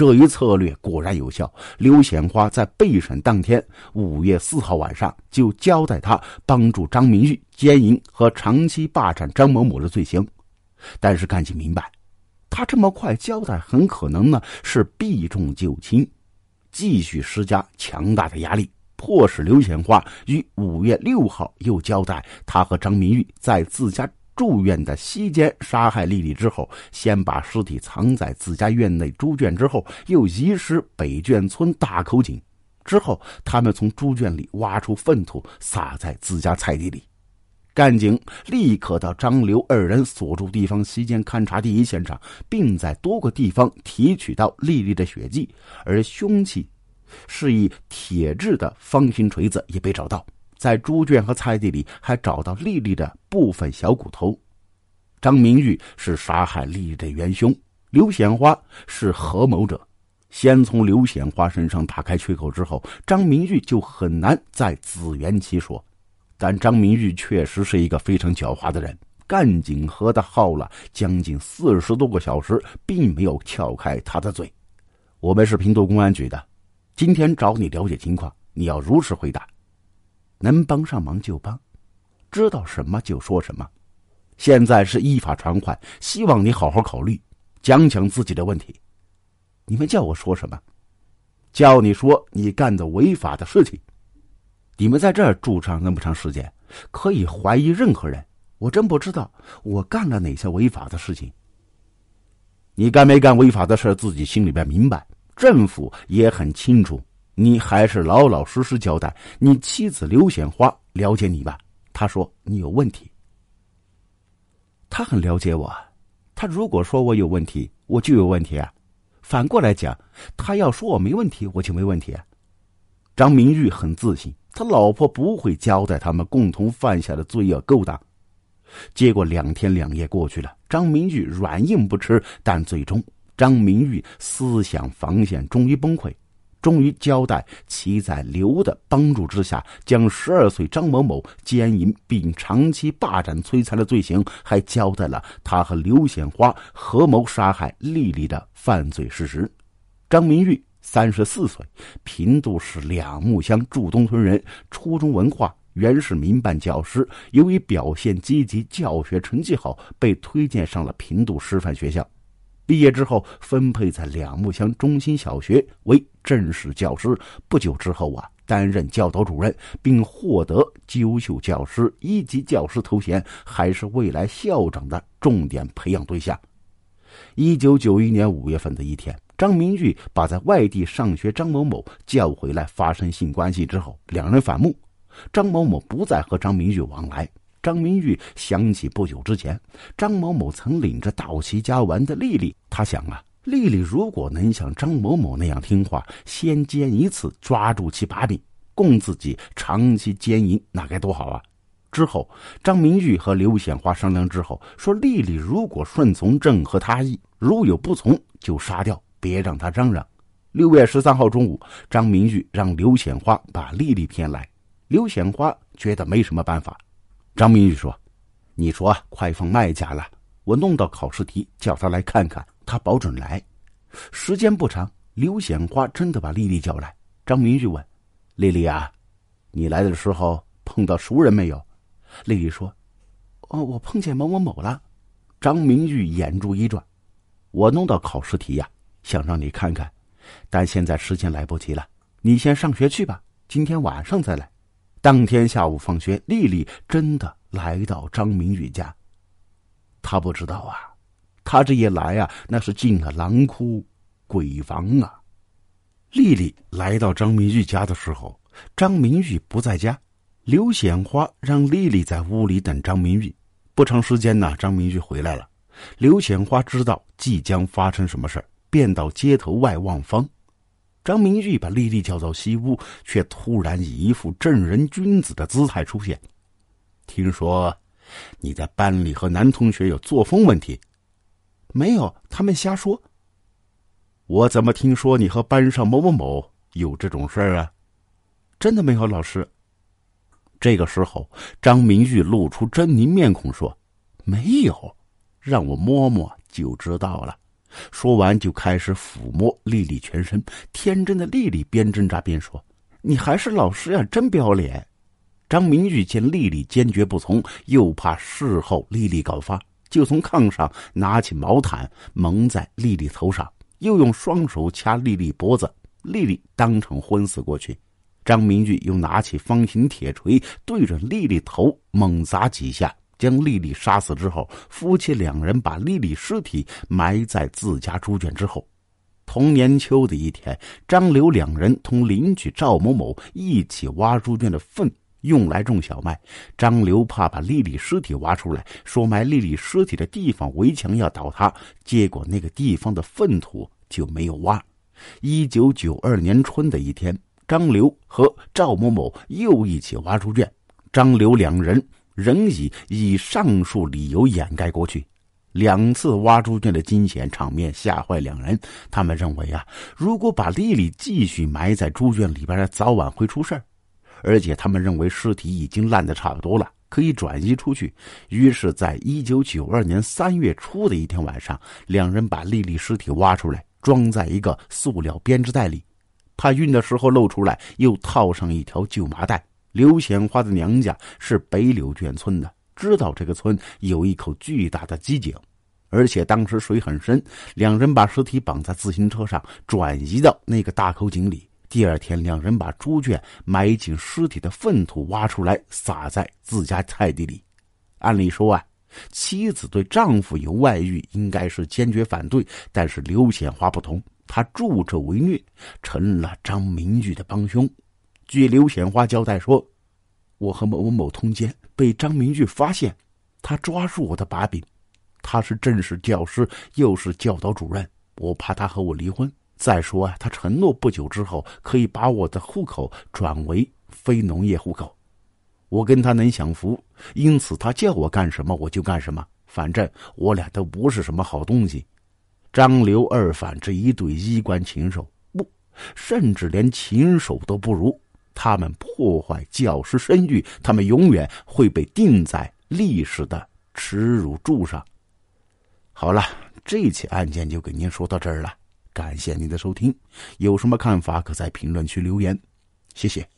这一策略果然有效。刘显花在备审当天，五月四号晚上就交代他帮助张明玉奸淫和长期霸占张某某的罪行。但是干警明白，他这么快交代，很可能呢是避重就轻，继续施加强大的压力，迫使刘显花于五月六号又交代他和张明玉在自家。住院的西间杀害丽丽之后，先把尸体藏在自家院内猪圈，之后又移尸北圈村大口井。之后，他们从猪圈里挖出粪土，撒在自家菜地里。干警立刻到张刘二人所住地方西间勘察第一现场，并在多个地方提取到丽丽的血迹，而凶器是一铁制的方形锤子，也被找到。在猪圈和菜地里还找到丽丽的部分小骨头。张明玉是杀害丽丽的元凶，刘显花是合谋者。先从刘显花身上打开缺口之后，张明玉就很难再自圆其说。但张明玉确实是一个非常狡猾的人。干警和他耗了将近四十多个小时，并没有撬开他的嘴。我们是平度公安局的，今天找你了解情况，你要如实回答。能帮上忙就帮，知道什么就说什么。现在是依法传唤，希望你好好考虑，讲讲自己的问题。你们叫我说什么？叫你说你干的违法的事情。你们在这儿住上那么长时间，可以怀疑任何人。我真不知道我干了哪些违法的事情。你干没干违法的事，自己心里边明白，政府也很清楚。你还是老老实实交代。你妻子刘显花了解你吧？他说你有问题。他很了解我。他如果说我有问题，我就有问题啊。反过来讲，他要说我没问题，我就没问题啊。张明玉很自信，他老婆不会交代他们共同犯下的罪恶勾当。结果两天两夜过去了，张明玉软硬不吃，但最终张明玉思想防线终于崩溃。终于交代其在刘的帮助之下，将十二岁张某某奸淫并长期霸占摧残的罪行，还交代了他和刘显花合谋杀害丽丽的犯罪事实。张明玉三十四岁，平度市两木乡祝东村人，初中文化，原是民办教师，由于表现积极，教学成绩好，被推荐上了平度师范学校。毕业之后，分配在两木乡中心小学为正式教师。不久之后啊，担任教导主任，并获得优秀教师一级教师头衔，还是未来校长的重点培养对象。一九九一年五月份的一天，张明玉把在外地上学张某某叫回来，发生性关系之后，两人反目，张某某不再和张明玉往来。张明玉想起不久之前，张某某曾领着到其家玩的丽丽，他想啊，丽丽如果能像张某某那样听话，先奸一次，抓住其把柄，供自己长期奸淫，那该多好啊！之后，张明玉和刘显花商量之后，说丽丽如果顺从正合他意，如有不从就杀掉，别让他嚷嚷。六月十三号中午，张明玉让刘显花把丽丽骗来，刘显花觉得没什么办法。张明玉说：“你说快放卖家了，我弄到考试题，叫他来看看，他保准来。时间不长，刘显花真的把丽丽叫来。张明玉问：‘丽丽啊，你来的时候碰到熟人没有？’丽丽说：‘哦，我碰见某某某了。’张明玉眼珠一转：‘我弄到考试题呀，想让你看看，但现在时间来不及了，你先上学去吧，今天晚上再来。’”当天下午放学，丽丽真的来到张明玉家。他不知道啊，他这一来啊，那是进了狼窟鬼房啊。丽丽来到张明玉家的时候，张明玉不在家。刘显花让丽丽在屋里等张明玉。不长时间呢，张明玉回来了。刘显花知道即将发生什么事便到街头外望风。张明玉把丽丽叫到西屋，却突然以一副正人君子的姿态出现。听说你在班里和男同学有作风问题？没有，他们瞎说。我怎么听说你和班上某某某有这种事儿啊？真的没有，老师。这个时候，张明玉露出狰狞面孔说：“没有，让我摸摸就知道了。说完就开始抚摸丽丽全身。天真的丽丽边挣扎边说：“你还是老实呀，真不要脸。”张明玉见丽丽坚决不从，又怕事后丽丽搞发，就从炕上拿起毛毯蒙在丽丽头上，又用双手掐丽丽脖子，丽丽当场昏死过去。张明玉又拿起方形铁锤对着丽丽头猛砸几下，将丽丽杀死之后，夫妻两人把丽丽尸体埋在自家猪圈之后。同年秋的一天，张刘两人同邻居赵某某一起挖猪圈的粪。用来种小麦。张刘怕把丽丽尸体挖出来，说埋丽丽尸体的地方围墙要倒塌，结果那个地方的粪土就没有挖。一九九二年春的一天，张刘和赵某某又一起挖猪圈，张刘两人仍以以上述理由掩盖过去。两次挖猪圈的惊险场面吓坏两人，他们认为啊，如果把丽丽继续埋在猪圈里边，早晚会出事儿。而且他们认为尸体已经烂得差不多了，可以转移出去。于是，在一九九二年三月初的一天晚上，两人把丽丽尸体挖出来，装在一个塑料编织袋里，怕运的时候露出来，又套上一条旧麻袋。刘显花的娘家是北柳圈村的，知道这个村有一口巨大的机井，而且当时水很深，两人把尸体绑在自行车上，转移到那个大口井里。第二天，两人把猪圈埋进尸体的粪土挖出来，撒在自家菜地里。按理说啊，妻子对丈夫有外遇，应该是坚决反对。但是刘显花不同，他助纣为虐，成了张明玉的帮凶。据刘显花交代说：“我和某某某通奸，被张明玉发现，他抓住我的把柄。他是正式教师，又是教导主任，我怕他和我离婚。”再说啊，他承诺不久之后可以把我的户口转为非农业户口，我跟他能享福，因此他叫我干什么我就干什么，反正我俩都不是什么好东西。张刘二反这一对衣冠禽兽，不，甚至连禽兽都不如。他们破坏教师声誉，他们永远会被钉在历史的耻辱柱上。好了，这起案件就给您说到这儿了。感谢您的收听，有什么看法可在评论区留言，谢谢。